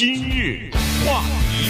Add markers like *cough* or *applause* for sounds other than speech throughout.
今日话题，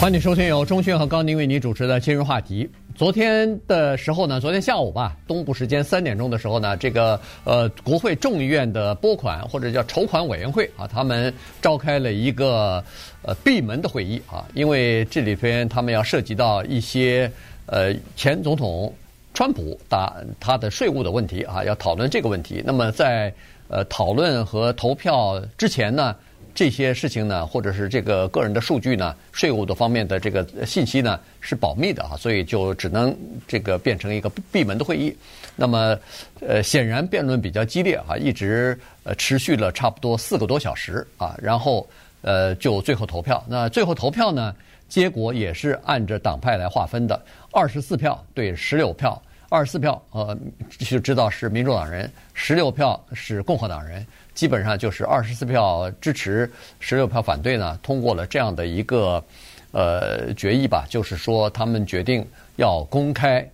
欢迎收听由钟迅和高宁为您主持的今日话题。昨天的时候呢，昨天下午吧，东部时间三点钟的时候呢，这个呃国会众议院的拨款或者叫筹款委员会啊，他们召开了一个呃闭门的会议啊，因为这里边他们要涉及到一些呃前总统川普打他的税务的问题啊，要讨论这个问题。那么在呃，讨论和投票之前呢，这些事情呢，或者是这个个人的数据呢，税务的方面的这个信息呢，是保密的啊，所以就只能这个变成一个闭门的会议。那么，呃，显然辩论比较激烈啊，一直呃持续了差不多四个多小时啊，然后呃就最后投票。那最后投票呢，结果也是按着党派来划分的，二十四票对十六票。二十四票，呃，就知道是民主党人；十六票是共和党人，基本上就是二十四票支持，十六票反对呢，通过了这样的一个呃决议吧。就是说，他们决定要公开，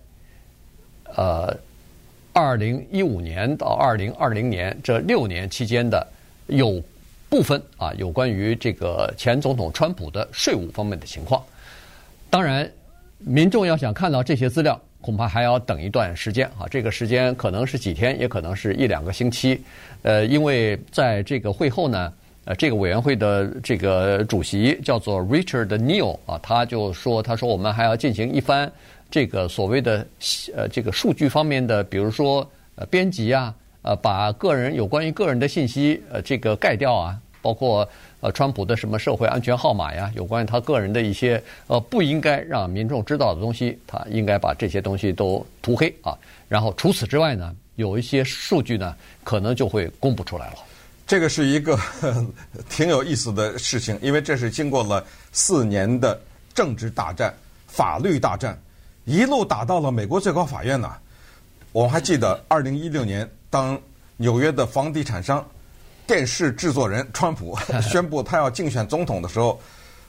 呃，二零一五年到二零二零年这六年期间的有部分啊，有关于这个前总统川普的税务方面的情况。当然，民众要想看到这些资料。恐怕还要等一段时间啊，这个时间可能是几天，也可能是一两个星期。呃，因为在这个会后呢，呃，这个委员会的这个主席叫做 Richard Neal 啊，他就说，他说我们还要进行一番这个所谓的呃这个数据方面的，比如说呃编辑啊，呃把个人有关于个人的信息呃这个盖掉啊，包括。呃，川普的什么社会安全号码呀？有关于他个人的一些呃不应该让民众知道的东西，他应该把这些东西都涂黑啊。然后除此之外呢，有一些数据呢，可能就会公布出来了。这个是一个 *laughs* 挺有意思的事情，因为这是经过了四年的政治大战、法律大战，一路打到了美国最高法院呢。我还记得二零一六年，当纽约的房地产商。电视制作人川普 *laughs* 宣布他要竞选总统的时候，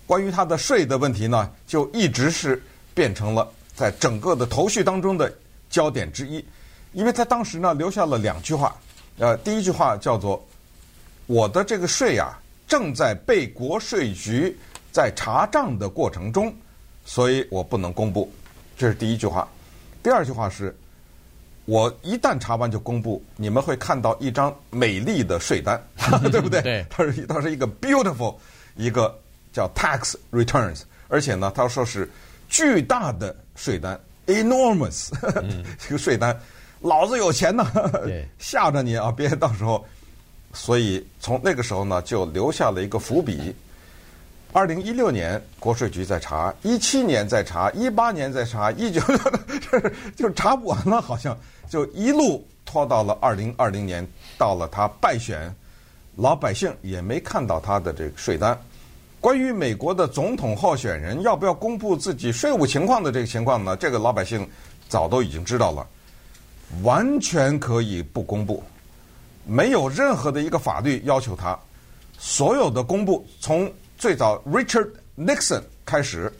关于他的税的问题呢，就一直是变成了在整个的头绪当中的焦点之一。因为他当时呢留下了两句话，呃，第一句话叫做“我的这个税呀正在被国税局在查账的过程中，所以我不能公布”，这是第一句话。第二句话是。我一旦查完就公布，你们会看到一张美丽的税单，*laughs* 对不对？对，它是它是一个 beautiful 一个叫 tax returns，而且呢，他说是巨大的税单，enormous 这个、嗯、*laughs* 税单，老子有钱呢，吓着你啊，别到时候。所以从那个时候呢，就留下了一个伏笔。二零一六年国税局在查，一七年在查，一八年在查，一九就查不完了，好像就一路拖到了二零二零年，到了他败选，老百姓也没看到他的这个税单。关于美国的总统候选人要不要公布自己税务情况的这个情况呢？这个老百姓早都已经知道了，完全可以不公布，没有任何的一个法律要求他所有的公布从。最早 Richard Nixon 开始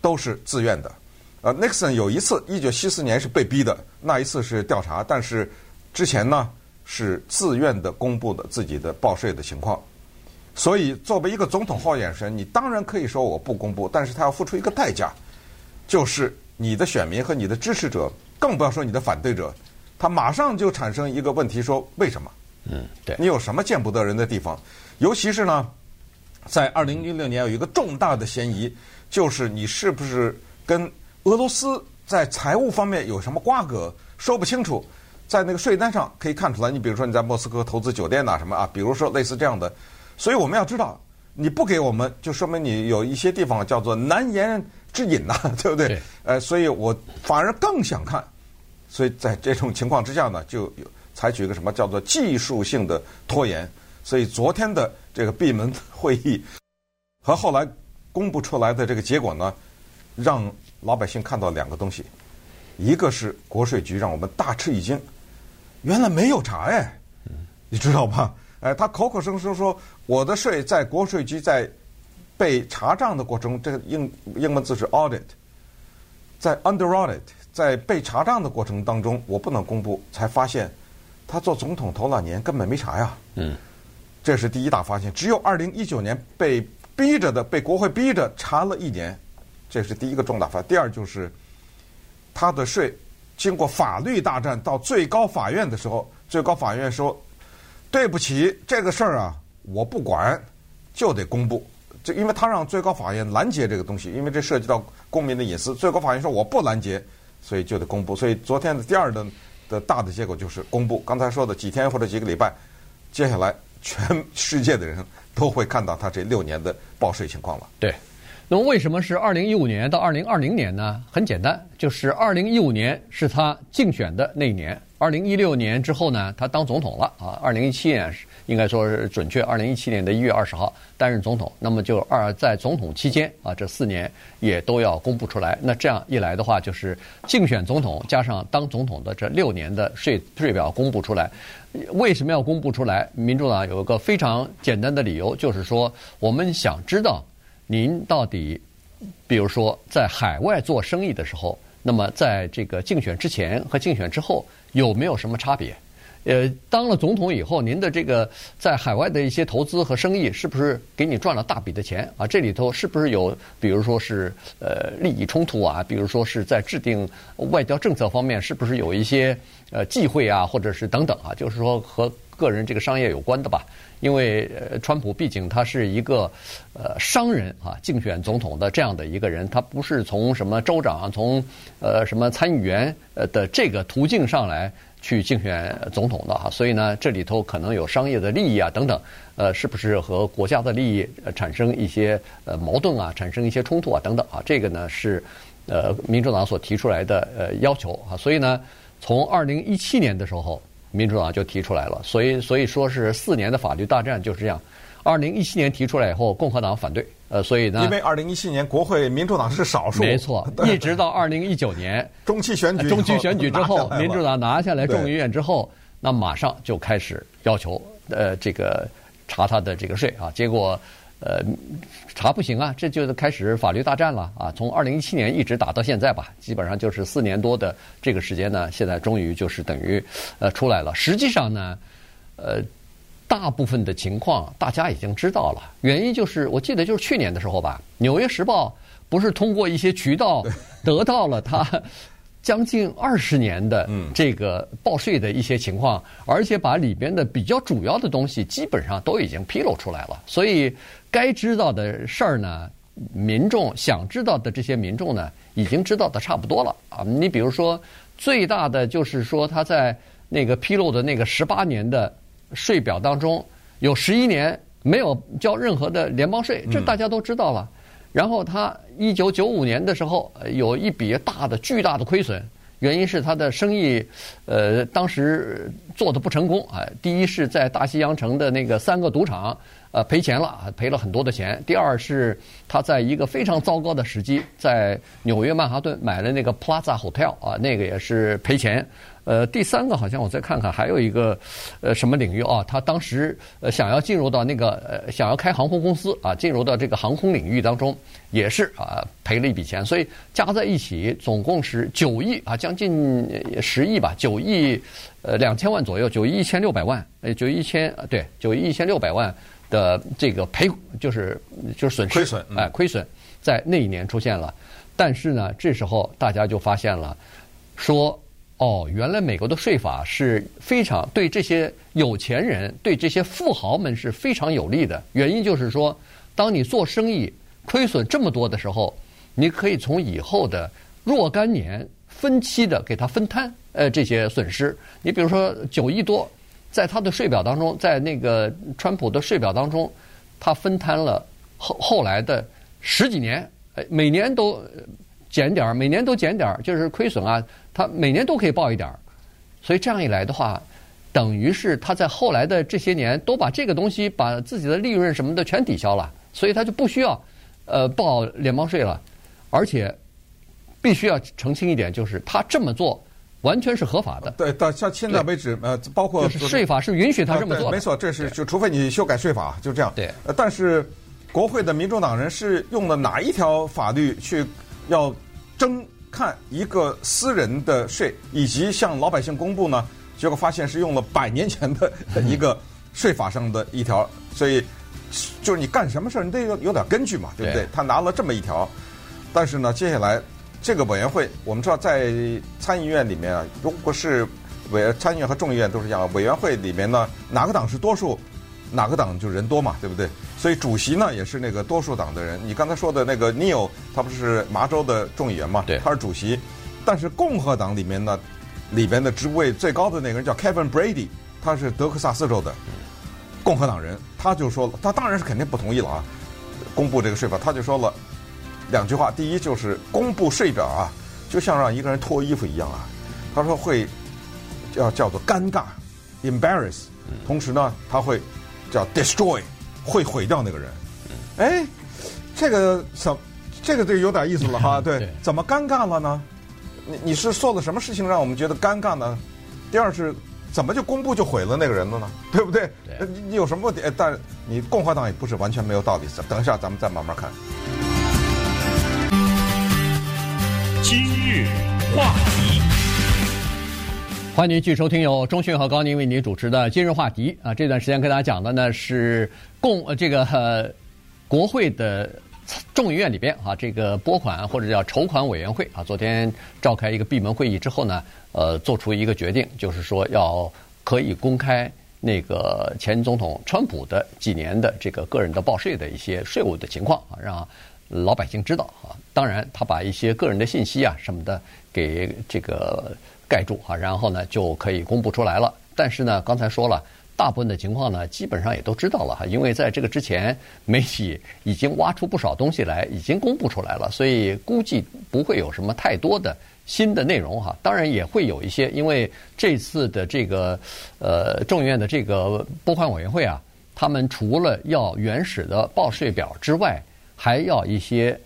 都是自愿的，呃，Nixon 有一次一九七四年是被逼的，那一次是调查，但是之前呢是自愿的公布的自己的报税的情况。所以作为一个总统候选人，你当然可以说我不公布，但是他要付出一个代价，就是你的选民和你的支持者，更不要说你的反对者，他马上就产生一个问题：说为什么？嗯，对，你有什么见不得人的地方？尤其是呢。在二零一六年有一个重大的嫌疑，就是你是不是跟俄罗斯在财务方面有什么瓜葛，说不清楚，在那个税单上可以看出来。你比如说你在莫斯科投资酒店呐什么啊，比如说类似这样的。所以我们要知道，你不给我们，就说明你有一些地方叫做难言之隐呐，*laughs* 对不对？对呃，所以我反而更想看。所以在这种情况之下呢，就有采取一个什么叫做技术性的拖延。所以昨天的这个闭门会议和后来公布出来的这个结果呢，让老百姓看到两个东西，一个是国税局让我们大吃一惊，原来没有查哎，你知道吧？哎，他口口声声说我的税在国税局在被查账的过程中，这个英英文字是 audit，在 under audit，在被查账的过程当中，我不能公布，才发现他做总统头两年根本没查呀。嗯。这是第一大发现。只有二零一九年被逼着的，被国会逼着查了一年，这是第一个重大发现。第二就是他的税经过法律大战到最高法院的时候，最高法院说：“对不起，这个事儿啊，我不管，就得公布。”这因为他让最高法院拦截这个东西，因为这涉及到公民的隐私。最高法院说我不拦截，所以就得公布。所以昨天的第二的的大的结果就是公布。刚才说的几天或者几个礼拜，接下来全世界的人都会看到他这六年的报税情况了。对，那么为什么是二零一五年到二零二零年呢？很简单，就是二零一五年是他竞选的那一年，二零一六年之后呢，他当总统了啊。二零一七年。应该说是准确，二零一七年的一月二十号担任总统，那么就二在总统期间啊，这四年也都要公布出来。那这样一来的话，就是竞选总统加上当总统的这六年的税税表公布出来。为什么要公布出来？民主党有一个非常简单的理由，就是说我们想知道您到底，比如说在海外做生意的时候，那么在这个竞选之前和竞选之后有没有什么差别？呃，当了总统以后，您的这个在海外的一些投资和生意，是不是给你赚了大笔的钱啊？这里头是不是有，比如说是呃利益冲突啊？比如说是在制定外交政策方面，是不是有一些呃忌讳啊，或者是等等啊？就是说和个人这个商业有关的吧？因为，川普毕竟他是一个呃商人啊，竞选总统的这样的一个人，他不是从什么州长、从呃什么参议员呃的这个途径上来。去竞选总统的哈，所以呢，这里头可能有商业的利益啊等等，呃，是不是和国家的利益产生一些呃矛盾啊，产生一些冲突啊等等啊？这个呢是呃民主党所提出来的呃要求啊，所以呢，从二零一七年的时候，民主党就提出来了，所以所以说是四年的法律大战就是这样。二零一七年提出来以后，共和党反对，呃，所以呢，因为二零一七年国会民主党是少数，没错，一直到二零一九年 *laughs* 中期选举，中期选举之后，民主党拿下来众议院之后，那马上就开始要求呃这个查他的这个税啊，结果呃查不行啊，这就是开始法律大战了啊，从二零一七年一直打到现在吧，基本上就是四年多的这个时间呢，现在终于就是等于呃出来了，实际上呢，呃。大部分的情况大家已经知道了，原因就是我记得就是去年的时候吧，《纽约时报》不是通过一些渠道得到了他将近二十年的这个报税的一些情况，而且把里边的比较主要的东西基本上都已经披露出来了。所以该知道的事儿呢，民众想知道的这些民众呢，已经知道的差不多了啊。你比如说，最大的就是说他在那个披露的那个十八年的。税表当中有十一年没有交任何的联邦税，这大家都知道了。然后他一九九五年的时候有一笔大的巨大的亏损，原因是他的生意呃当时做的不成功啊。第一是在大西洋城的那个三个赌场呃赔钱了，赔了很多的钱。第二是他在一个非常糟糕的时机，在纽约曼哈顿买了那个 Plaza Hotel 啊，那个也是赔钱。呃，第三个好像我再看看，还有一个呃什么领域啊？他当时呃想要进入到那个呃想要开航空公司啊，进入到这个航空领域当中，也是啊赔了一笔钱，所以加在一起总共是九亿啊，将近十亿吧，九亿呃两千万左右，九亿一千六百万，呃九亿一千对九亿一千六百万的这个赔就是就是损失亏损哎亏损在那一年出现了，但是呢这时候大家就发现了说。哦，原来美国的税法是非常对这些有钱人、对这些富豪们是非常有利的。原因就是说，当你做生意亏损这么多的时候，你可以从以后的若干年分期的给他分摊，呃，这些损失。你比如说九亿多，在他的税表当中，在那个川普的税表当中，他分摊了后后来的十几年，每年都。减点儿，每年都减点儿，就是亏损啊。他每年都可以报一点儿，所以这样一来的话，等于是他在后来的这些年都把这个东西，把自己的利润什么的全抵消了，所以他就不需要呃报联邦税了。而且必须要澄清一点，就是他这么做完全是合法的。对，到像现在为止，呃，包括就是税法是允许他这么做的。没错，这是就除非你修改税法，就这样。对。但是国会的民主党人是用了哪一条法律去？要征看一个私人的税，以及向老百姓公布呢？结果发现是用了百年前的一个税法上的一条，所以就是你干什么事儿，你得有有点根据嘛，对不对？对他拿了这么一条，但是呢，接下来这个委员会，我们知道在参议院里面啊，如果是委参议院和众议院都是一样，委员会里面呢，哪个党是多数，哪个党就人多嘛，对不对？所以主席呢也是那个多数党的人。你刚才说的那个 Neil，他不是麻州的众议员嘛？对，他是主席。但是共和党里面呢，里边的职位最高的那个人叫 Kevin Brady。他是德克萨斯州的共和党人，他就说了，他当然是肯定不同意了啊，公布这个税法，他就说了两句话。第一就是公布税表啊，就像让一个人脱衣服一样啊。他说会要叫做尴尬，embarrass，同时呢，他会叫 destroy，会毁掉那个人。哎，这个怎这个就有点意思了哈？*laughs* 对，怎么尴尬了呢？你你是做了什么事情让我们觉得尴尬呢？第二是。怎么就公布就毁了那个人了呢？*laughs* 对不对？对你你有什么问题？但你共和党也不是完全没有道理。等一下，咱们再慢慢看。今日话题，欢迎您继续收听由中讯和高宁为您主持的《今日话题》啊。这段时间跟大家讲的呢是共这个国会的。众议院里边啊，这个拨款或者叫筹款委员会啊，昨天召开一个闭门会议之后呢，呃，做出一个决定，就是说要可以公开那个前总统川普的几年的这个个人的报税的一些税务的情况啊，让老百姓知道啊。当然，他把一些个人的信息啊什么的给这个盖住啊，然后呢就可以公布出来了。但是呢，刚才说了。大部分的情况呢，基本上也都知道了哈，因为在这个之前，媒体已经挖出不少东西来，已经公布出来了，所以估计不会有什么太多的新的内容哈。当然也会有一些，因为这次的这个呃众议院的这个拨款委员会啊，他们除了要原始的报税表之外，还要一些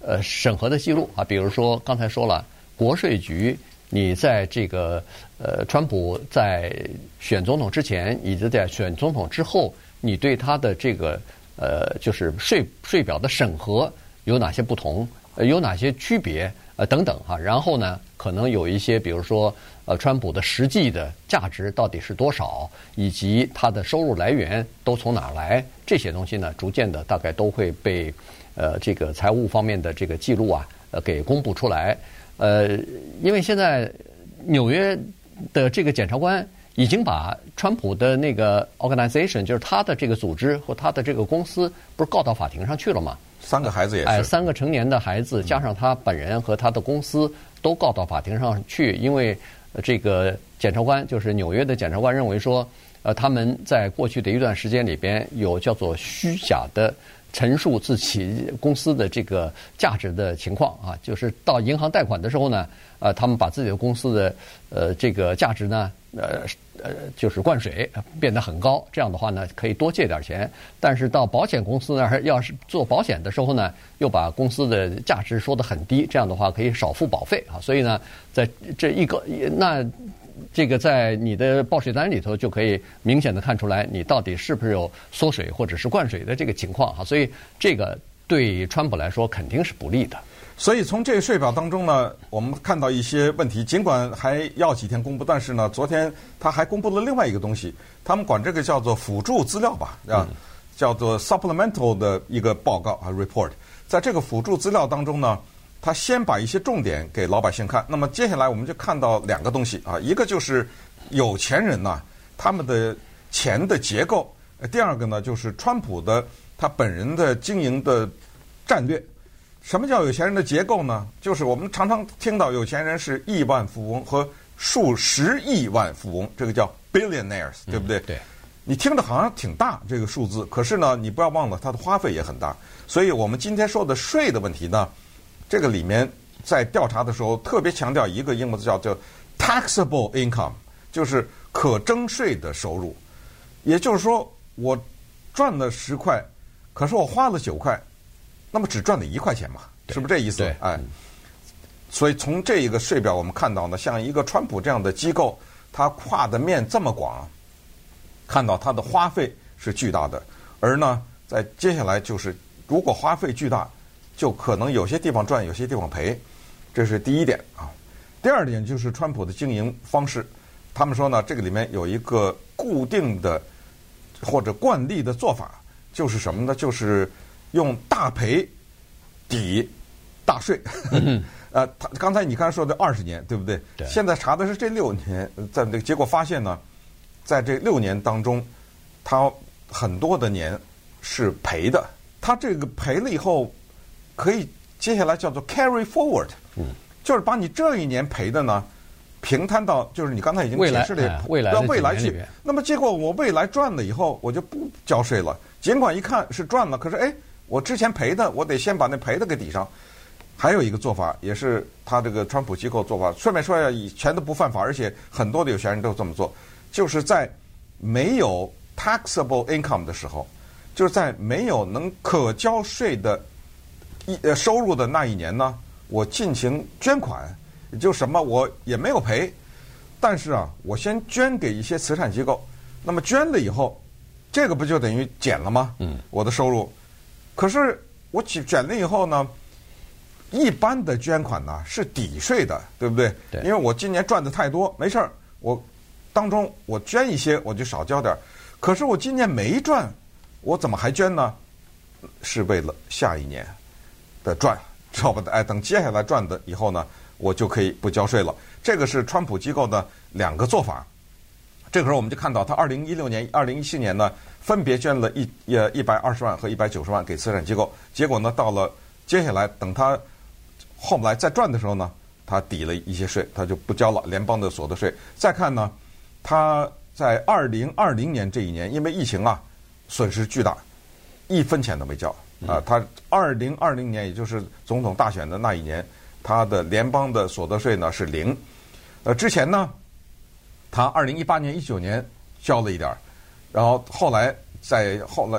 呃审核的记录啊，比如说刚才说了国税局。你在这个呃，川普在选总统之前，以及在选总统之后，你对他的这个呃，就是税税表的审核有哪些不同？呃，有哪些区别？呃，等等哈。然后呢，可能有一些，比如说呃，川普的实际的价值到底是多少，以及他的收入来源都从哪来？这些东西呢，逐渐的大概都会被呃，这个财务方面的这个记录啊，呃，给公布出来。呃，因为现在纽约的这个检察官已经把川普的那个 organization，就是他的这个组织和他的这个公司，不是告到法庭上去了吗？三个孩子也是。哎，三个成年的孩子加上他本人和他的公司都告到法庭上去，因为这个检察官就是纽约的检察官认为说，呃，他们在过去的一段时间里边有叫做虚假的。陈述自己公司的这个价值的情况啊，就是到银行贷款的时候呢，呃，他们把自己的公司的呃这个价值呢，呃呃就是灌水变得很高，这样的话呢，可以多借点钱。但是到保险公司那儿要是做保险的时候呢，又把公司的价值说得很低，这样的话可以少付保费啊。所以呢，在这一个那。这个在你的报税单里头就可以明显的看出来，你到底是不是有缩水或者是灌水的这个情况哈，所以这个对川普来说肯定是不利的。所以从这个税表当中呢，我们看到一些问题，尽管还要几天公布，但是呢，昨天他还公布了另外一个东西，他们管这个叫做辅助资料吧，啊，叫做 supplemental 的一个报告啊 report，在这个辅助资料当中呢。他先把一些重点给老百姓看，那么接下来我们就看到两个东西啊，一个就是有钱人呐，他们的钱的结构；第二个呢，就是川普的他本人的经营的战略。什么叫有钱人的结构呢？就是我们常常听到有钱人是亿万富翁和数十亿万富翁，这个叫 billionaires，对不对？对。你听着好像挺大这个数字，可是呢，你不要忘了他的花费也很大。所以我们今天说的税的问题呢。这个里面在调查的时候特别强调一个英文字叫叫 taxable income，就是可征税的收入。也就是说，我赚了十块，可是我花了九块，那么只赚了一块钱嘛？是不是这意思？对。哎，所以从这一个税表我们看到呢，像一个川普这样的机构，它跨的面这么广，看到它的花费是巨大的。而呢，在接下来就是如果花费巨大。就可能有些地方赚，有些地方赔，这是第一点啊。第二点就是川普的经营方式，他们说呢，这个里面有一个固定的或者惯例的做法就是什么呢？就是用大赔抵大税。嗯、*laughs* 呃，他刚才你刚才说的二十年，对不对？对。现在查的是这六年，在那个结果发现呢，在这六年当中，他很多的年是赔的。他这个赔了以后，可以接下来叫做 carry forward，嗯，就是把你这一年赔的呢。平摊到就是你刚才已经解释了，未来到未来去。那么结果我未来赚了以后，我就不交税了。尽管一看是赚了，可是哎，我之前赔的，我得先把那赔的给抵上。还有一个做法，也是他这个川普机构做法。顺便说一下，以前都不犯法，而且很多的有钱人都这么做。就是在没有 taxable income 的时候，就是在没有能可交税的一呃收入的那一年呢，我进行捐款。就什么我也没有赔，但是啊，我先捐给一些慈善机构。那么捐了以后，这个不就等于减了吗？嗯，我的收入。可是我减了以后呢，一般的捐款呢是抵税的，对不对？对。因为我今年赚的太多，没事儿，我当中我捐一些，我就少交点儿。可是我今年没赚，我怎么还捐呢？是为了下一年的赚，知道吧？哎，等接下来赚的以后呢？我就可以不交税了。这个是川普机构的两个做法。这个时候我们就看到，他二零一六年、二零一七年呢，分别捐了一呃一百二十万和一百九十万给慈善机构。结果呢，到了接下来等他后来再赚的时候呢，他抵了一些税，他就不交了联邦的所得税。再看呢，他在二零二零年这一年，因为疫情啊，损失巨大，一分钱都没交啊。他二零二零年，也就是总统大选的那一年。他的联邦的所得税呢是零，呃，之前呢，他二零一八年、一九年交了一点儿，然后后来在后来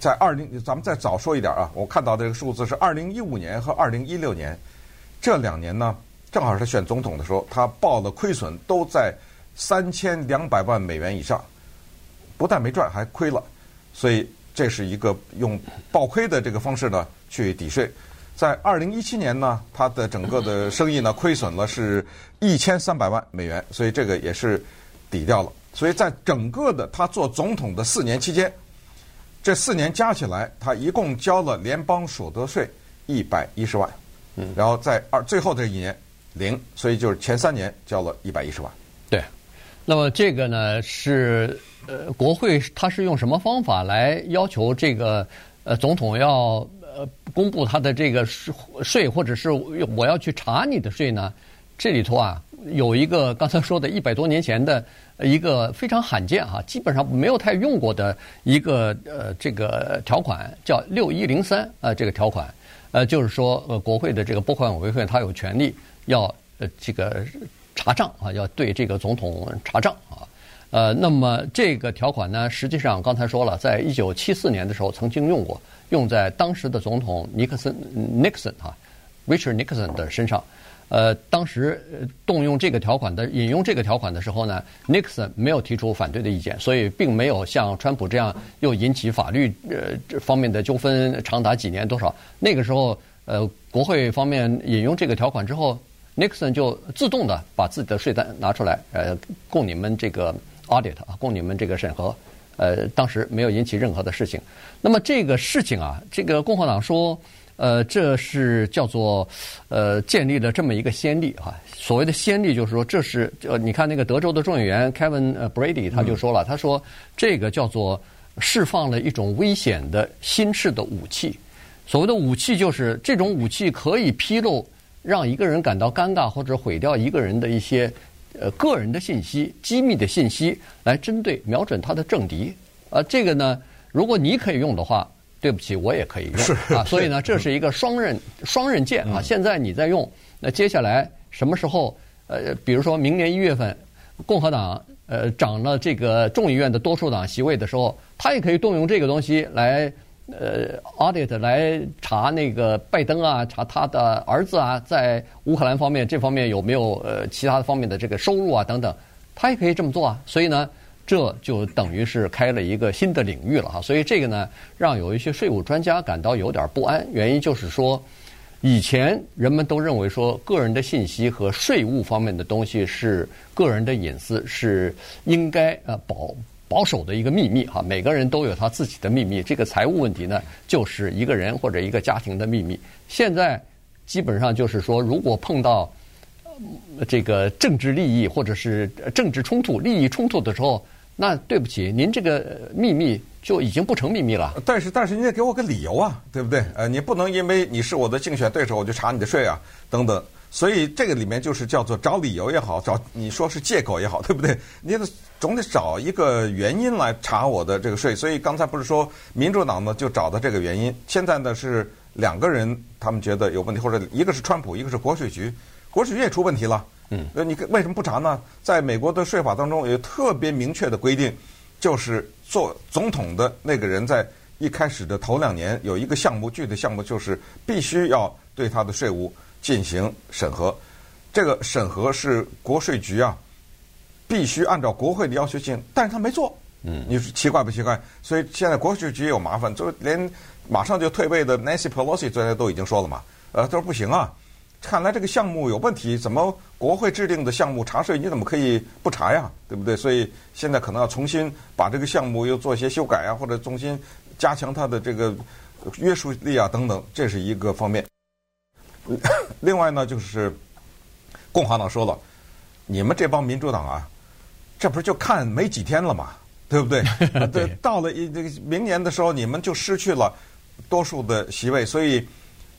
在二零，咱们再早说一点啊，我看到这个数字是二零一五年和二零一六年这两年呢，正好是选总统的时候，他报的亏损都在三千两百万美元以上，不但没赚，还亏了，所以这是一个用暴亏的这个方式呢去抵税。在二零一七年呢，他的整个的生意呢亏损了是一千三百万美元，所以这个也是抵掉了。所以在整个的他做总统的四年期间，这四年加起来，他一共交了联邦所得税一百一十万，嗯，然后在二最后这一年零，所以就是前三年交了一百一十万。那么这个呢是呃国会它是用什么方法来要求这个呃总统要？呃，公布他的这个税税，或者是我要去查你的税呢？这里头啊，有一个刚才说的一百多年前的一个非常罕见哈，基本上没有太用过的一个呃这个条款，叫六一零三啊，这个条款，呃，就是说呃国会的这个拨款委员会，他有权利要呃这个查账啊，要对这个总统查账啊。呃，那么这个条款呢，实际上刚才说了，在一九七四年的时候曾经用过，用在当时的总统尼克森 （Nixon） 哈，Richard Nixon 的身上。呃，当时动用这个条款的引用这个条款的时候呢，Nixon 没有提出反对的意见，所以并没有像川普这样又引起法律呃这方面的纠纷，长达几年多少。那个时候，呃，国会方面引用这个条款之后，Nixon 就自动的把自己的税单拿出来，呃，供你们这个。audit 啊，供你们这个审核，呃，当时没有引起任何的事情。那么这个事情啊，这个共和党说，呃，这是叫做呃建立了这么一个先例哈。所谓的先例就是说，这是呃，你看那个德州的众议员 Kevin Brady 他就说了，他说这个叫做释放了一种危险的新式的武器。所谓的武器就是这种武器可以披露让一个人感到尴尬或者毁掉一个人的一些。呃，个人的信息、机密的信息，来针对瞄准他的政敌。啊，这个呢，如果你可以用的话，对不起，我也可以用啊。所以呢，这是一个双刃双刃剑啊。现在你在用，那接下来什么时候？呃，比如说明年一月份，共和党呃掌了这个众议院的多数党席位的时候，他也可以动用这个东西来。呃，audit 来查那个拜登啊，查他的儿子啊，在乌克兰方面这方面有没有呃其他方面的这个收入啊等等，他也可以这么做啊。所以呢，这就等于是开了一个新的领域了哈。所以这个呢，让有一些税务专家感到有点不安。原因就是说，以前人们都认为说，个人的信息和税务方面的东西是个人的隐私，是应该呃保。保守的一个秘密哈，每个人都有他自己的秘密。这个财务问题呢，就是一个人或者一个家庭的秘密。现在基本上就是说，如果碰到这个政治利益或者是政治冲突、利益冲突的时候，那对不起，您这个秘密就已经不成秘密了。但是，但是你得给我个理由啊，对不对？呃，你不能因为你是我的竞选对手，我就查你的税啊，等等。所以这个里面就是叫做找理由也好，找你说是借口也好，对不对？*laughs* 你得总得找一个原因来查我的这个税。所以刚才不是说民主党呢就找到这个原因，现在呢是两个人他们觉得有问题，或者一个是川普，一个是国税局，国税局也出问题了。嗯，那，你为什么不查呢？在美国的税法当中有特别明确的规定，就是做总统的那个人在一开始的头两年有一个项目，具体项目就是必须要对他的税务。进行审核，这个审核是国税局啊，必须按照国会的要求进行，但是他没做。嗯，你说奇怪不奇怪？所以现在国税局也有麻烦，就连马上就退位的 Nancy Pelosi 昨天都已经说了嘛，呃，他说不行啊，看来这个项目有问题，怎么国会制定的项目查税，你怎么可以不查呀？对不对？所以现在可能要重新把这个项目又做一些修改啊，或者重新加强它的这个约束力啊等等，这是一个方面。*laughs* 另外呢，就是共和党说了，你们这帮民主党啊，这不是就看没几天了嘛，对不对？*laughs* 对，到了一这个明年的时候，你们就失去了多数的席位，所以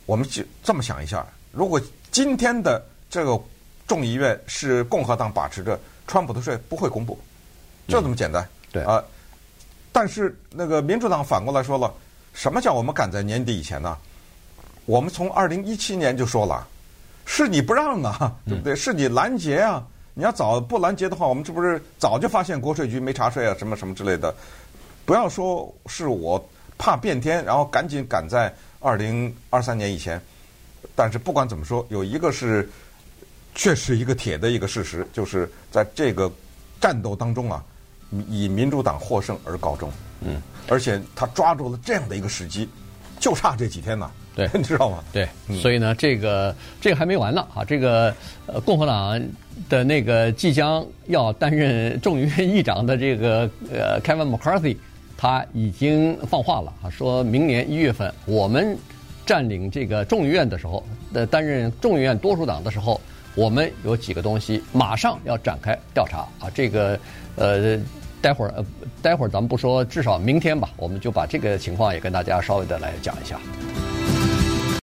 我们就这么想一下：如果今天的这个众议院是共和党把持着，川普的税不会公布，就这么简单。嗯、对啊，但是那个民主党反过来说了，什么叫我们赶在年底以前呢？我们从二零一七年就说了，是你不让啊，对不对？是你拦截啊！你要早不拦截的话，我们这不是早就发现国税局没查税啊，什么什么之类的。不要说是我怕变天，然后赶紧赶在二零二三年以前。但是不管怎么说，有一个是确实一个铁的一个事实，就是在这个战斗当中啊，以民主党获胜而告终。嗯，而且他抓住了这样的一个时机，就差这几天了。对，*laughs* 你知道吗？对，所以呢，这个这个还没完呢啊！这个呃，共和党的那个即将要担任众议院议长的这个呃，Kevin McCarthy，他已经放话了啊，说明年一月份我们占领这个众议院的时候，呃，担任众议院多数党的时候，我们有几个东西马上要展开调查啊！这个呃，待会儿呃，待会儿咱们不说，至少明天吧，我们就把这个情况也跟大家稍微的来讲一下。